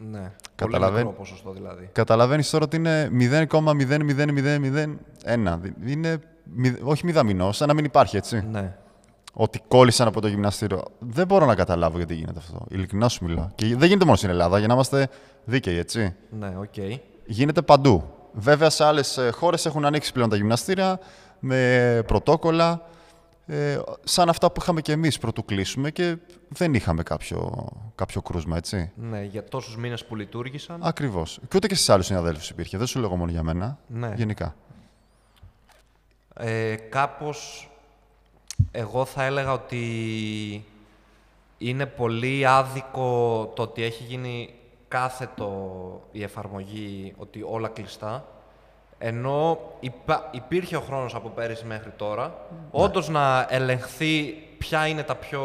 S1: Ναι, πολύ
S2: Καταλαβαίνει.
S1: μικρό ποσοστό δηλαδή.
S2: Καταλαβαίνεις τώρα ότι είναι 0,0001. Είναι μη- όχι μηδαμινό, σαν να μην υπάρχει έτσι.
S1: Ναι.
S2: Ότι κόλλησαν από το γυμναστήριο. Δεν μπορώ να καταλάβω γιατί γίνεται αυτό. Ειλικρινά σου μιλάω. Και δεν γίνεται μόνο στην Ελλάδα, για να είμαστε δίκαιοι, έτσι.
S1: Ναι, οκ.
S2: Γίνεται παντού. Βέβαια, σε άλλες χώρες έχουν ανοίξει πλέον τα γυμναστήρια με πρωτόκολλα. Ε, σαν αυτά που είχαμε και εμείς προτού κλείσουμε και δεν είχαμε κάποιο, κάποιο κρούσμα, έτσι.
S1: Ναι, για τόσους μήνες που λειτουργήσαν.
S2: Ακριβώς. Και ούτε και στις άλλους συναδέλφους υπήρχε. Δεν σου λέγω μόνο για μένα.
S1: Ναι.
S2: Γενικά.
S1: Ε, κάπως εγώ θα έλεγα ότι είναι πολύ άδικο το ότι έχει γίνει κάθετο η εφαρμογή, ότι όλα κλειστά. Ενώ υπά- υπήρχε ο χρόνος από πέρυσι μέχρι τώρα, όντως να ελεγχθεί ποια είναι τα πιο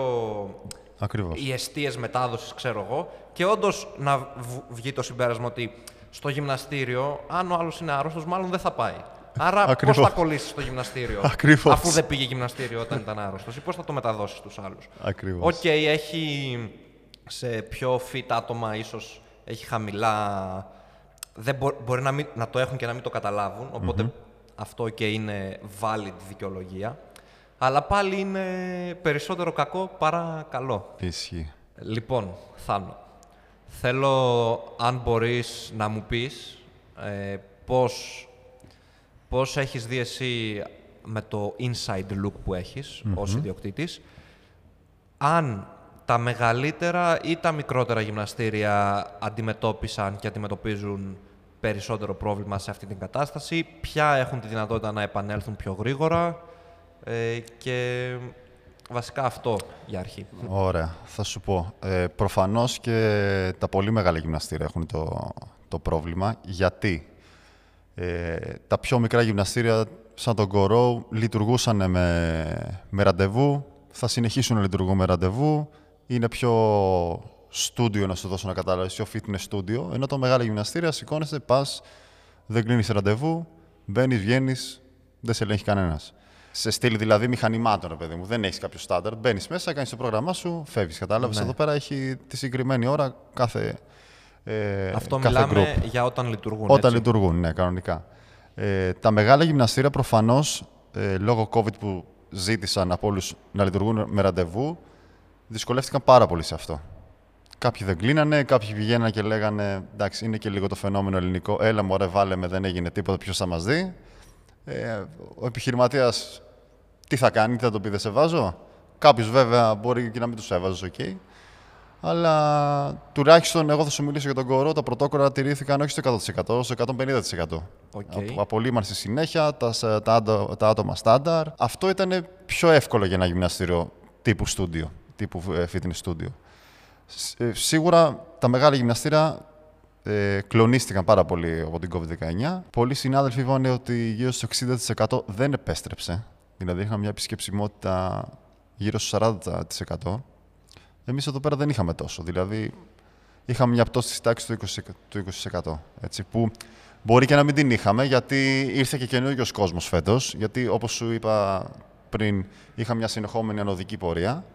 S2: Ακριβώς.
S1: οι εστίες μετάδοσης, ξέρω εγώ, και όντως να β- βγει το συμπέρασμα ότι στο γυμναστήριο, αν ο άλλος είναι άρρωστος, μάλλον δεν θα πάει. Άρα, πώς
S2: Ακριβώς.
S1: θα κολλήσεις στο γυμναστήριο,
S2: Ακριβώς.
S1: αφού δεν πήγε γυμναστήριο όταν ήταν άρρωστος, ή πώς θα το μεταδώσεις στους άλλους;
S2: Ακριβώς.
S1: Οκ, έχει σε πιο fit άτομα, ίσως έχει χαμηλά. Δεν μπο- μπορεί να, μην, να το έχουν και να μην το καταλάβουν, οπότε αυτό και είναι valid δικαιολογία. Αλλά πάλι είναι περισσότερο κακό παρά καλό.
S2: Ισχύει.
S1: Λοιπόν, Θάνο, θέλω αν μπορείς να μου πεις ε, πώς, πώς έχεις δει εσύ με το inside look που έχεις ως ιδιοκτήτης, αν τα μεγαλύτερα ή τα μικρότερα γυμναστήρια αντιμετώπισαν και αντιμετωπίζουν περισσότερο πρόβλημα σε αυτή την κατάσταση, ποια έχουν τη δυνατότητα να επανέλθουν πιο γρήγορα; Ε, και βασικά αυτό για αρχή.
S2: Ωραία, θα σου πω. Ε, προφανώς και τα πολύ μεγάλα γυμναστήρια έχουν το, το πρόβλημα. Γιατί; Ε, τα πιο μικρά γυμναστήρια, σαν τον Κορό, λειτουργούσαν με, με ραντεβού, θα συνεχίσουν να λειτουργούν με ραντεβού. Είναι πιο στούντιο, να σου δώσω να καταλάβεις, πιο fitness studio. Ενώ τα μεγάλα γυμναστήρια σηκώνεσαι, πας, δεν κλείνεις ραντεβού, μπαίνεις, βγαίνεις, δεν σε ελέγχει κανένας. Σε στυλ δηλαδή μηχανημάτων, ρε παιδί μου. Δεν έχεις κάποιο στάνταρ. Μπαίνεις μέσα, κάνεις το πρόγραμμά σου, φεύγεις. Κατάλαβες.
S1: Ναι.
S2: Εδώ πέρα έχει τη συγκεκριμένη ώρα κάθε. Ε,
S1: Αυτό
S2: κάθε
S1: μιλάμε
S2: group.
S1: για όταν λειτουργούν.
S2: Όταν
S1: έτσι.
S2: λειτουργούν, ναι, κανονικά. Ε, τα μεγάλα γυμναστήρια προφανώς ε, λόγω COVID που ζήτησαν από όλους να λειτουργούν με ραντεβού, δυσκολεύτηκαν πάρα πολύ σε αυτό. Κάποιοι δεν κλείνανε, κάποιοι πηγαίνανε και λέγανε εντάξει, είναι και λίγο το φαινόμενο ελληνικό. Έλα, μωρέ, βάλε με, δεν έγινε τίποτα, ποιος θα μας δει. Ε, ο επιχειρηματίας τι θα κάνει, τι θα του πει, δεν σε βάζω. Κάποιοι βέβαια μπορεί και να μην τους έβαζες, οκ. Αλλά τουλάχιστον εγώ θα σου μιλήσω για τον χώρο. Τα πρωτόκολλα τηρήθηκαν όχι στο 100%, στο 150%.
S1: Οκ.
S2: Απο- Απολύμανση συνέχεια, τα, σ- τα, άτο- τα άτομα στάνταρ. Αυτό ήταν πιο εύκολο για ένα γυμναστήριο τύπου στούντιο, τύπου ε, fitness studio. Σ- ε, Σίγουρα τα μεγάλα γυμναστήρια ε, κλονίστηκαν πάρα πολύ από την COVID-19. Πολλοί συνάδελφοι είπαν ότι γύρω στο 60% δεν επέστρεψε. Δηλαδή είχαμε μια επισκεψιμότητα γύρω στο 40%. Εμείς εδώ πέρα δεν είχαμε τόσο. Δηλαδή είχαμε μια πτώση της τάξης του 20%. Του 20% έτσι, που μπορεί και να μην την είχαμε γιατί ήρθε και καινούργιος κόσμος φέτος. Γιατί όπως σου είπα πριν είχα μια συνεχόμενη ανοδική πορεία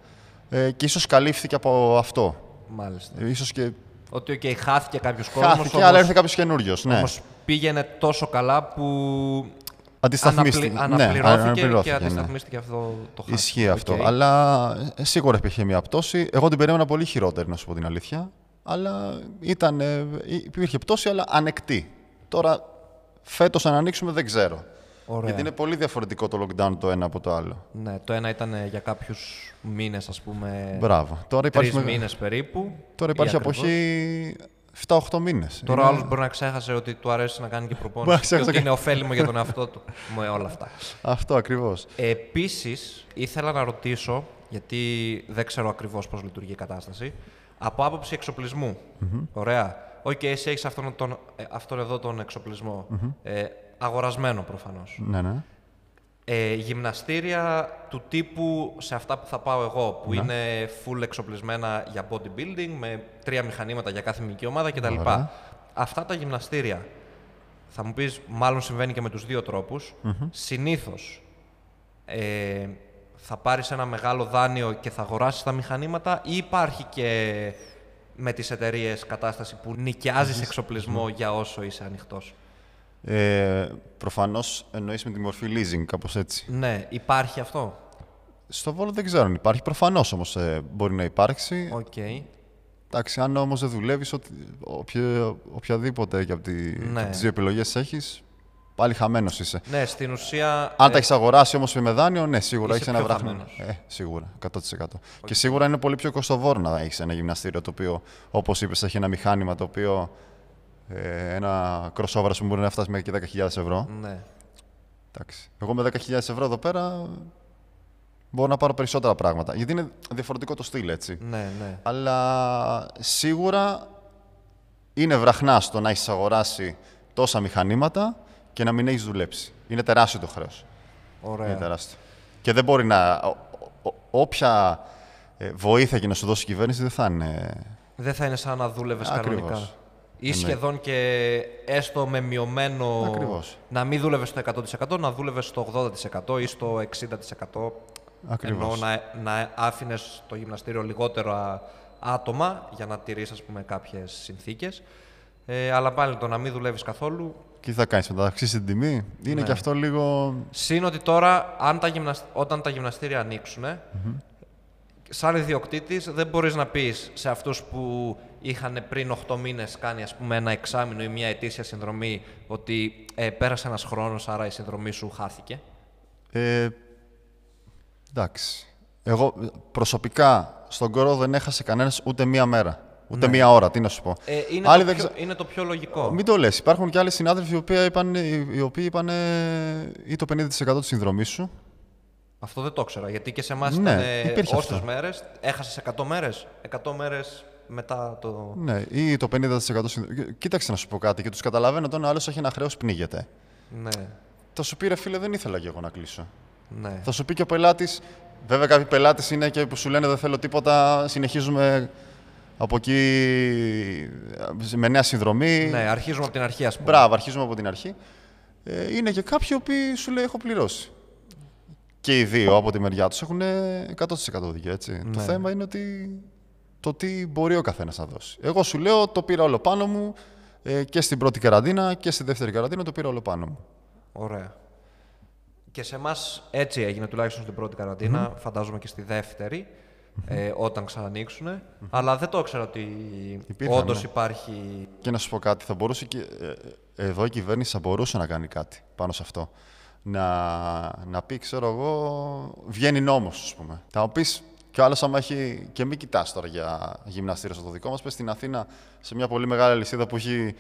S2: ε, και ίσως καλύφθηκε από αυτό.
S1: Μάλιστα.
S2: Ε, Ίσως και
S1: Ότι οκ, χάθηκε κάποιος κόσμος.
S2: χάθηκε, αλλά ήρθε κάποιος καινούριος. Ναι.
S1: Όμως πήγαινε τόσο καλά που
S2: Αντισταθμίστηκε.
S1: Αναπλη-
S2: Ναι,
S1: Αναπληρώθηκε και
S2: αναπληρώθηκε, ναι.
S1: αντισταθμίστηκε αυτό το κάτι.
S2: Ισχύει αυτό.
S1: Οκ.
S2: Αλλά ε, σίγουρα υπήρχε μια πτώση. Εγώ την περίμενα πολύ χειρότερη, να σου πω την αλήθεια. Αλλά ήταν, ε, υπήρχε πτώση, αλλά ανεκτή. Τώρα, φέτος αν ανοίξουμε δεν ξέρω.
S1: Ωραία.
S2: Γιατί είναι πολύ διαφορετικό το lockdown το ένα από το άλλο.
S1: Ναι, το ένα ήταν ε, για κάποιους μήνες, ας πούμε,
S2: Μπράβο. Τώρα υπάρχει,
S1: τρεις
S2: μεγα-
S1: μήνες περίπου.
S2: τώρα
S1: ή
S2: υπάρχει
S1: ακριβώς.
S2: αποχή 7-8 μήνες.
S1: Τώρα ο
S2: Είναι-
S1: άλλος μπορεί να ξέχασε ότι του αρέσει να κάνει και
S2: Μπορεί να
S1: προπόνηση και
S2: ξέχασε
S1: ότι
S2: και-
S1: είναι ωφέλιμο για τον εαυτό του με όλα αυτά.
S2: Αυτό ακριβώς.
S1: Επίσης, ήθελα να ρωτήσω, γιατί δεν ξέρω ακριβώς πώς λειτουργεί η κατάσταση, από άποψη εξοπλισμού. Ωραία. Οκ, εσύ έχεις αυτόν, τον, ε, αυτόν εδώ τον εξοπλισμό Ε, αγορασμένο προφανώς.
S2: Ναι, ναι.
S1: Ε, γυμναστήρια του τύπου σε αυτά που θα πάω εγώ, που
S2: Ναι.
S1: είναι full εξοπλισμένα για bodybuilding, με τρία μηχανήματα για κάθε μυϊκή ομάδα κτλ.
S2: Ωραία.
S1: Αυτά τα γυμναστήρια, θα μου πεις, μάλλον συμβαίνει και με τους δύο τρόπους. Συνήθως ε, θα πάρεις ένα μεγάλο δάνειο και θα αγοράσεις τα μηχανήματα ή υπάρχει και με τις εταιρείες κατάσταση που νοικιάζεις εξοπλισμό για όσο είσαι ανοιχτός;
S2: Ε, προφανώς εννοείς με τη μορφή leasing, κάπως έτσι.
S1: Ναι, υπάρχει αυτό;
S2: Στο Βόλο δεν ξέρω αν υπάρχει. Προφανώς όμως ε, μπορεί να υπάρξει.
S1: Οκ.
S2: Εντάξει, αν όμως δεν δουλεύεις, οτι, οποια- οποιαδήποτε και από, τη,
S1: Ναι.
S2: και από τις δύο επιλογές έχεις, πάλι χαμένος είσαι.
S1: Ναι, στην ουσία.
S2: Αν
S1: ε,
S2: τα έχεις αγοράσει όμως με δάνειο, ναι, σίγουρα
S1: Είσαι
S2: έχει ένα
S1: πιο
S2: βράχμα.
S1: χαμένος.
S2: Ε, σίγουρα, 100%. Και σίγουρα είναι πολύ πιο κοστοβόρο να έχεις ένα γυμναστήριο το οποίο, όπως είπες, έχει ένα μηχάνημα το οποίο. Ε, ένα crossover, που μπορεί να φτάσει μέχρι και 10.000 ευρώ.
S1: Ναι.
S2: Εντάξει. Εγώ με 10.000 ευρώ εδώ πέρα μπορώ να πάρω περισσότερα πράγματα. Γιατί είναι διαφορετικό το στυλ, έτσι.
S1: Ναι, ναι.
S2: Αλλά σίγουρα είναι βραχνά στο να έχεις αγοράσει τόσα μηχανήματα και να μην έχεις δουλέψει. Είναι τεράστιο το χρέος. Είναι
S1: Ωραία.
S2: τεράστιο. Και δεν μπορεί να. ο- ο- όποια ε, βοήθεια και να σου δώσει η κυβέρνηση δεν θα είναι.
S1: Δεν θα είναι σαν να δούλευες
S2: Ακριβώς.
S1: κανονικά. Ή
S2: Εννοείται.
S1: σχεδόν και έστω με μειωμένο.
S2: Ακριβώς.
S1: Να μην δούλευες στο 100%, να δούλευες στο 80% ή στο 60%.
S2: Ακριβώς.
S1: Ενώ να, να άφηνες το γυμναστήριο λιγότερα άτομα για να τηρείς κάποιες συνθήκες. Ε, αλλά πάλι το να μην δουλεύεις καθόλου.
S2: Και τι θα κάνεις μετά, θα αυξήσεις την τιμή; Είναι
S1: Ναι.
S2: και αυτό λίγο.
S1: Συν ότι τώρα, αν τα γυμνασ... όταν τα γυμναστήρια ανοίξουν, σαν ιδιοκτήτης, δεν μπορείς να πεις σε αυτούς που είχαν πριν 8 μήνες κάνει ας πούμε, ένα εξάμεινο ή μια ετήσια συνδρομή ότι ε, πέρασε ένας χρόνος, άρα η συνδρομή σου χάθηκε;
S2: Ε, εντάξει. Εγώ προσωπικά στον κόρο δεν έχασε κανένας ούτε μία μέρα. Ούτε μία ώρα, τι να σου πω.
S1: Ε, είναι,
S2: Άλλοι
S1: το
S2: δεν
S1: πιο,
S2: ξε-
S1: είναι το πιο λογικό.
S2: Μην το λες. Υπάρχουν και άλλοι συνάδελφοι οι οποίοι είπαν, οι οποίοι είπαν ή το 50% της συνδρομής σου.
S1: Αυτό δεν το ήξερα. Γιατί και σε εμάς
S2: Ναι,
S1: ήταν
S2: υπήρχε
S1: όσες
S2: αυτό.
S1: μέρες. Έχασες 100 μέρες. 100 μέρες μετά το.
S2: Ναι, ή το 50% συνδρομή. Κοίταξε να σου πω κάτι και τους καταλαβαίνω όταν ο άλλος έχει ένα χρέος πνίγεται.
S1: Ναι.
S2: Θα σου πει ρε φίλε, δεν ήθελα και εγώ να κλείσω.
S1: ναι.
S2: Θα σου πει και ο πελάτης. Βέβαια, κάποιοι πελάτες είναι και που σου λένε δεν θέλω τίποτα, συνεχίζουμε από εκεί με νέα συνδρομή.
S1: ναι, αρχίζουμε από την αρχή, ας πούμε.
S2: Μπράβο, αρχίζουμε από την αρχή. Ε, είναι και κάποιοι οι οποίοι σου λέει έχω πληρώσει. Και οι δύο από τη μεριά τους έχουν 100% δίκιο. Έτσι. Το
S1: Ναι.
S2: θέμα είναι ότι το τι μπορεί ο καθένας να δώσει. Εγώ σου λέω το πήρα όλο πάνω μου ε, και στην πρώτη καραντίνα και στη δεύτερη καραντίνα το πήρα όλο πάνω μου.
S1: Ωραία. Και σε εμάς έτσι έγινε τουλάχιστον στην πρώτη καραντίνα, φαντάζομαι και στη δεύτερη, ε, όταν ξανανοίξουν. Αλλά δεν το ήξερα ότι
S2: Υπήρχαν,
S1: όντως
S2: ναι.
S1: υπάρχει.
S2: Και να σου πω κάτι, θα μπορούσε και ε, ε, εδώ η κυβέρνηση θα μπορούσε να κάνει κάτι πάνω σε αυτό. Να, να πει, ξέρω εγώ, βγαίνει νόμος, ας πούμε. Θα μου πεις κι άλλος, άμα έχει. και μην κοιτάς τώρα για γυμναστήριο στο δικό μας. Πες στην Αθήνα, σε μια πολύ μεγάλη αλυσίδα που έχει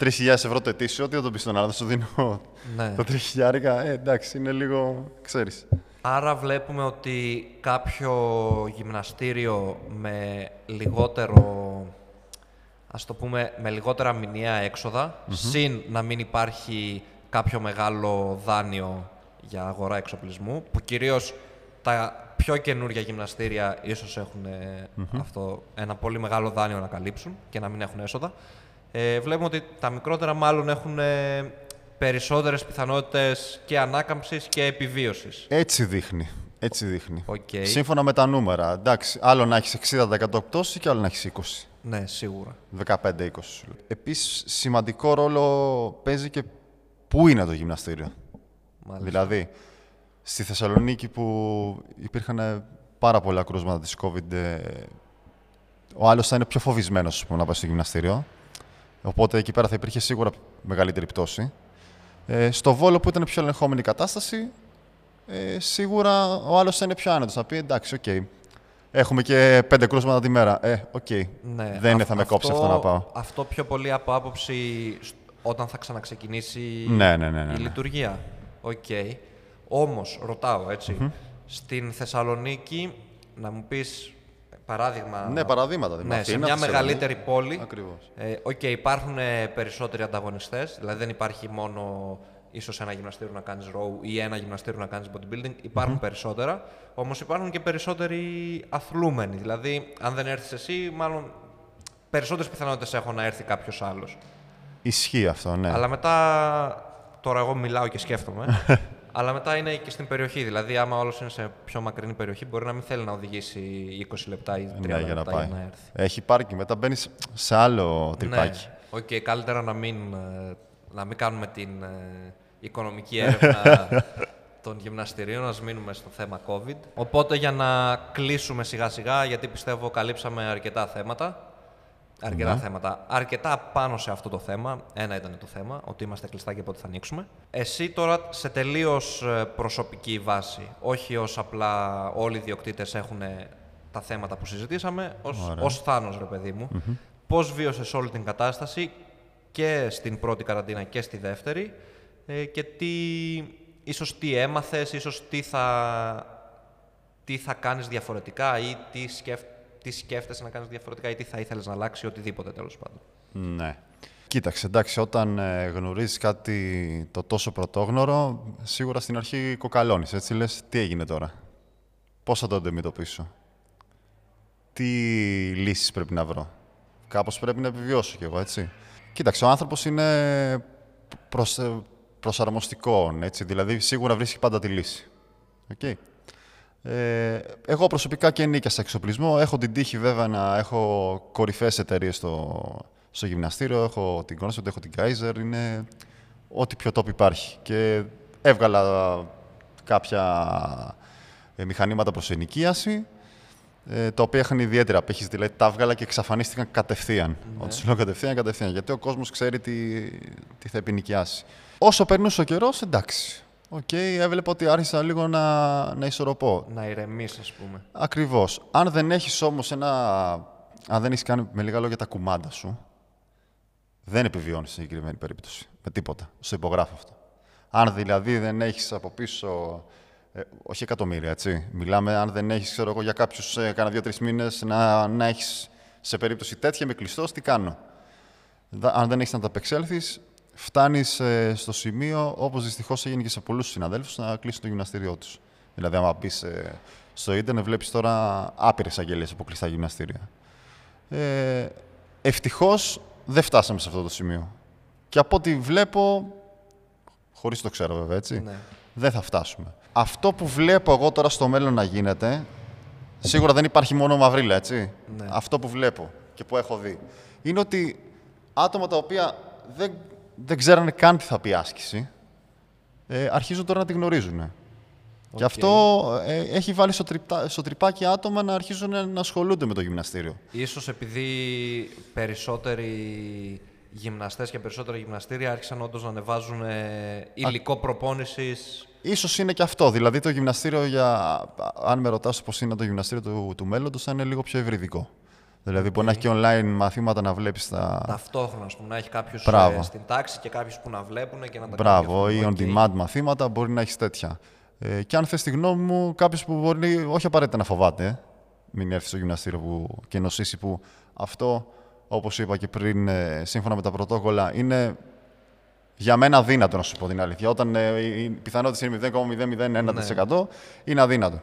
S2: 3.000 ευρώ το ετήσιο, τι θα τον πεις στον άλλο, θα σου δίνω
S1: Ναι.
S2: το 3.000. Ε, εντάξει, είναι λίγο. ξέρεις.
S1: Άρα βλέπουμε ότι κάποιο γυμναστήριο με λιγότερο, ας το πούμε, με λιγότερα μηνιαία έξοδα, συν να μην υπάρχει κάποιο μεγάλο δάνειο για αγορά εξοπλισμού, που κυρίως τα πιο καινούργια γυμναστήρια ίσως έχουν ε, αυτό, ένα πολύ μεγάλο δάνειο να καλύψουν και να μην έχουν έσοδα. Ε, βλέπουμε ότι τα μικρότερα μάλλον έχουν ε, περισσότερες πιθανότητες και ανάκαμψης και επιβίωσης.
S2: Έτσι δείχνει. Έτσι δείχνει.
S1: Οκ.
S2: Σύμφωνα με τα νούμερα. Εντάξει, άλλο να έχεις 60% πτώση και άλλο να έχεις 20.
S1: Ναι, σίγουρα.
S2: 15-20 σου λέω. Επίσης, σημαντικό ρόλο παίζει και πού είναι το γυμναστήριο;
S1: Μάλιστα.
S2: Δηλαδή, στη Θεσσαλονίκη που υπήρχαν πάρα πολλά κρούσματα της COVID, ε, ο άλλος θα είναι πιο φοβισμένος πούμε, να πάει στο γυμναστήριο. Οπότε εκεί πέρα θα υπήρχε σίγουρα μεγαλύτερη πτώση. Ε, στο Βόλο που ήταν πιο ελεγχόμενη η κατάσταση, ε, σίγουρα ο άλλος θα είναι πιο άνετος. Θα πει εντάξει, οκ. Έχουμε και πέντε κρούσματα τη μέρα. Ε, οκ.
S1: Ναι,
S2: Δεν είναι,
S1: αυ-
S2: θα με κόψει αυτό να πάω.
S1: Αυτό πιο πολύ από άποψη σ- όταν θα ξαναξεκινήσει
S2: Ναι, ναι, ναι, ναι,
S1: η
S2: ναι.
S1: λειτουργία. Οκ. Όμως, ρωτάω έτσι, στην Θεσσαλονίκη, να μου πεις παράδειγμα...
S2: Ναι, παραδείγματα. δηλαδή.
S1: Ναι, σε
S2: Αθήνα,
S1: μια
S2: Θεσσαλονίκη.
S1: μεγαλύτερη πόλη.
S2: Ακριβώς.
S1: Ε, οκ, υπάρχουν ε, περισσότεροι ανταγωνιστές, δηλαδή δεν υπάρχει μόνο ίσως ένα γυμναστήριο να κάνεις row ή ένα γυμναστήριο να κάνεις bodybuilding, υπάρχουν περισσότερα, όμως υπάρχουν και περισσότεροι αθλούμενοι, δηλαδή αν δεν έρθεις εσύ, μάλλον περισσότερες πιθανότητες έχω να έρθει κάποιος άλλος.
S2: Ισχύει αυτό, ναι.
S1: Αλλά μετά, τώρα εγώ μιλάω και σκέφτομαι, αλλά μετά είναι και στην περιοχή. Δηλαδή, άμα ο άλλος είναι σε πιο μακρινή περιοχή, μπορεί να μην θέλει να οδηγήσει 20 λεπτά ή 30
S2: Ναι, για να
S1: λεπτά
S2: πάει.
S1: για να έρθει.
S2: Έχει πάρκινγκ, μετά μπαίνεις σε άλλο τρυπάκι.
S1: Ναι. Οκ, καλύτερα να μην, ε, να μην κάνουμε την ε, οικονομική έρευνα των γυμναστηρίων, να μείνουμε στο θέμα COVID. Οπότε για να κλείσουμε σιγά σιγά, γιατί πιστεύω καλύψαμε αρκετά θέματα. Αρκετά θέματα. Αρκετά πάνω σε αυτό το θέμα. Ένα ήταν το θέμα, ότι είμαστε κλειστά και πότε θα ανοίξουμε. Εσύ τώρα σε τελείως προσωπική βάση, όχι ως απλά όλοι οι διοκτήτες έχουν τα θέματα που συζητήσαμε, ως, ως Θάνος, ρε παιδί μου. Πώς βίωσες όλη την κατάσταση και στην πρώτη καραντίνα και στη δεύτερη ε, και τι, ίσως τι έμαθες, ίσως τι θα, τι θα κάνεις διαφορετικά ή τι, σκεφ, τι σκέφτεσαι να κάνεις διαφορετικά ή τι θα ήθελες να αλλάξει, οτιδήποτε τέλος πάντων.
S2: Ναι. Κοίταξε, εντάξει, όταν ε, γνωρίζεις κάτι το τόσο πρωτόγνωρο, σίγουρα στην αρχή κοκαλώνεις, έτσι λες, τι έγινε τώρα, πώς θα το αντιμετωπίσω, τι λύσεις πρέπει να βρω, κάπως πρέπει να επιβιώσω κι εγώ, έτσι. Κοίταξε, ο άνθρωπος είναι προσ, ε, προσαρμοστικό, έτσι, δηλαδή σίγουρα βρίσκει πάντα τη λύση. Okay. Ε, εγώ προσωπικά και νίκιασα εξοπλισμό. Έχω την τύχη βέβαια να έχω κορυφαίες εταιρείες στο, στο γυμναστήριο. Έχω την Concept, έχω την Kaiser. Είναι ό,τι πιο top υπάρχει. Και έβγαλα κάποια ε, μηχανήματα προς ενοικίαση, ε, τα οποία είχαν ιδιαίτερη απήχηση, δηλαδή τα έβγαλα και εξαφανίστηκαν κατευθείαν. Όταν σου λέω κατευθείαν, κατευθείαν. Γιατί ο κόσμος ξέρει τι, τι θα ενοικιάσει. Όσο περνούσε ο καιρός, εντάξει. Οκ, έβλεπα ότι άρχισα λίγο να, να ισορροπώ.
S1: Να ηρεμείς, ας πούμε.
S2: Ακριβώς. Αν δεν έχεις όμως ένα... Αν δεν έχεις κάνει με λίγα λόγια τα κουμάντα σου, δεν επιβιώνεις σε συγκεκριμένη περίπτωση. Με τίποτα. Στο υπογράφω αυτό. Αν δηλαδή δεν έχεις από πίσω... Ε, όχι εκατομμύρια, έτσι. Μιλάμε αν δεν έχεις, ξέρω εγώ, για κάποιους ε, κάνα δύο-τρεις μήνες να, να έχεις σε περίπτωση τέτοια με κλειστός, τι κάνω. Δα- Αν δεν έχεις να τα απεξέλθεις, φτάνεις ε, στο σημείο, όπως δυστυχώς έγινε και σε πολλούς συναδέλφους, να κλείσουν το γυμναστήριό τους. Δηλαδή, άμα μπεις ε, στο ίντερνετ, βλέπεις τώρα άπειρες αγγελίες από κλειστά γυμναστήρια. Ε, ευτυχώς δεν φτάσαμε σε αυτό το σημείο. Και από ό,τι βλέπω, χωρίς το ξέρω βέβαια, έτσι,
S1: Ναι.
S2: δεν θα φτάσουμε. Αυτό που βλέπω εγώ τώρα στο μέλλον να γίνεται, σίγουρα δεν υπάρχει μόνο μαυρίλα, έτσι.
S1: Ναι.
S2: Αυτό που βλέπω και που έχω δει, είναι ότι άτομα τα οποία δεν, δεν ξέρανε καν τι θα πει άσκηση, ε, αρχίζουν τώρα να τη γνωρίζουν. Και αυτό ε, έχει βάλει στο, τριπτά- στο τρυπάκι άτομα να αρχίζουν να ασχολούνται με το γυμναστήριο.
S1: Ίσως επειδή περισσότεροι γυμναστές και περισσότερα γυμναστήρια άρχισαν όντως να ανεβάζουν ε, υλικό προπόνησης.
S2: Ίσως είναι και αυτό. Δηλαδή το γυμναστήριο, για, αν με ρωτάς πώς είναι το γυμναστήριο του, του μέλλοντος, θα είναι λίγο πιο ευρυδικό. Δηλαδή μπορεί να έχει και online μαθήματα να βλέπεις τα...
S1: Ταυτόχρονα, ας πούμε, να έχει κάποιους
S2: Μπράβο.
S1: ε, στην τάξη και κάποιους που να βλέπουν και να τα
S2: Μπράβο, ή
S1: κάνουν.
S2: on demand μαθήματα, μπορεί να έχεις τέτοια. Ε, και αν θες τη γνώμη μου, κάποιος που μπορεί όχι απαραίτητα να φοβάται, ε, μην έρθει στο γυμναστήριο που, και νοσήσει που αυτό, όπως είπα και πριν, ε, σύμφωνα με τα πρωτόκολλα, είναι για μένα αδύνατο να σου πω την αλήθεια. Όταν ε, οι πιθανότητε είναι 0,001% είναι αδύνατο.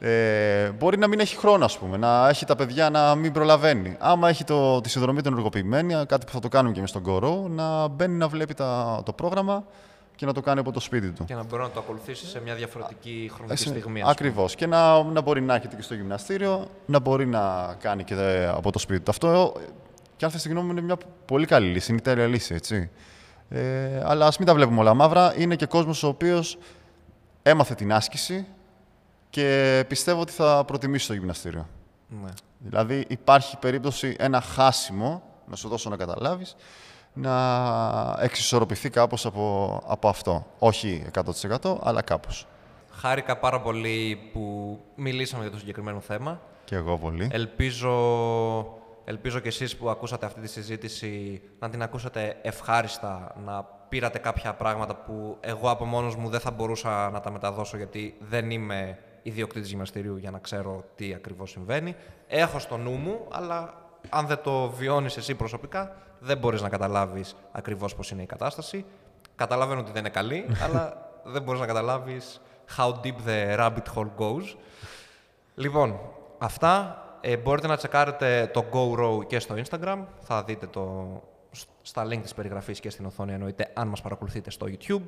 S2: Ε, μπορεί να μην έχει χρόνο, ας πούμε, να έχει τα παιδιά να μην προλαβαίνει. Άμα έχει το, τη συνδρομή του ενεργοποιημένη, κάτι που θα το κάνουμε και εμείς στον κόρο, να μπαίνει να βλέπει τα, το πρόγραμμα και να το κάνει από το σπίτι του.
S1: Και να μπορεί να το ακολουθήσει σε μια διαφορετική χρονική
S2: Εσύ-
S1: στιγμή. ας πούμε.
S2: Ακριβώς. Και να, να μπορεί να έρχεται και στο γυμναστήριο, να μπορεί να κάνει και ε, από το σπίτι του. Αυτό, ε, και αν θες τη γνώμη μου, είναι μια πολύ καλή λύση, είναι η τέλεια λύση, έτσι. Ε, αλλά ας μην τα βλέπουμε όλα μαύρα. Είναι και κόσμος ο οποίος έμαθε την άσκηση και πιστεύω ότι θα προτιμήσει το γυμναστήριο.
S1: Ναι.
S2: Δηλαδή υπάρχει περίπτωση ένα χάσιμο, να σου δώσω να καταλάβεις, να εξισορροπηθεί κάπως από, από αυτό. Όχι 100% αλλά κάπως.
S1: Χάρηκα πάρα πολύ που μιλήσαμε για το συγκεκριμένο θέμα.
S2: Και εγώ πολύ.
S1: Ελπίζω, ελπίζω και εσείς που ακούσατε αυτή τη συζήτηση να την ακούσατε ευχάριστα, να πήρατε κάποια πράγματα που εγώ από μόνος μου δεν θα μπορούσα να τα μεταδώσω γιατί δεν είμαι ιδιοκτήτης γυμναστηρίου για να ξέρω τι ακριβώς συμβαίνει. Έχω στο νου μου, αλλά αν δεν το βιώνεις εσύ προσωπικά, δεν μπορείς να καταλάβεις ακριβώς πώς είναι η κατάσταση. Καταλαβαίνω ότι δεν είναι καλή, αλλά δεν μπορείς να καταλάβεις how deep the rabbit hole goes. Λοιπόν, αυτά. Ε, μπορείτε να τσεκάρετε το GoRow και στο Instagram. Θα δείτε το στα link της περιγραφής και στην οθόνη εννοείται αν μας παρακολουθείτε στο YouTube.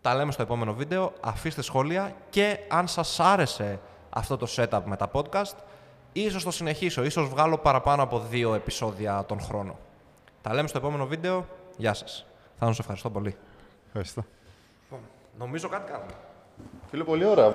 S1: Τα λέμε στο επόμενο βίντεο. Αφήστε σχόλια και αν σας άρεσε αυτό το setup με τα podcast, ίσως το συνεχίσω, ίσως βγάλω παραπάνω από δύο επεισόδια τον χρόνο. Τα λέμε στο επόμενο βίντεο. Γεια σας. Θα σας ευχαριστώ πολύ.
S2: Ευχαριστώ.
S1: Νομίζω κάτι κάνουμε.
S2: Φίλε, πολύ ωραία.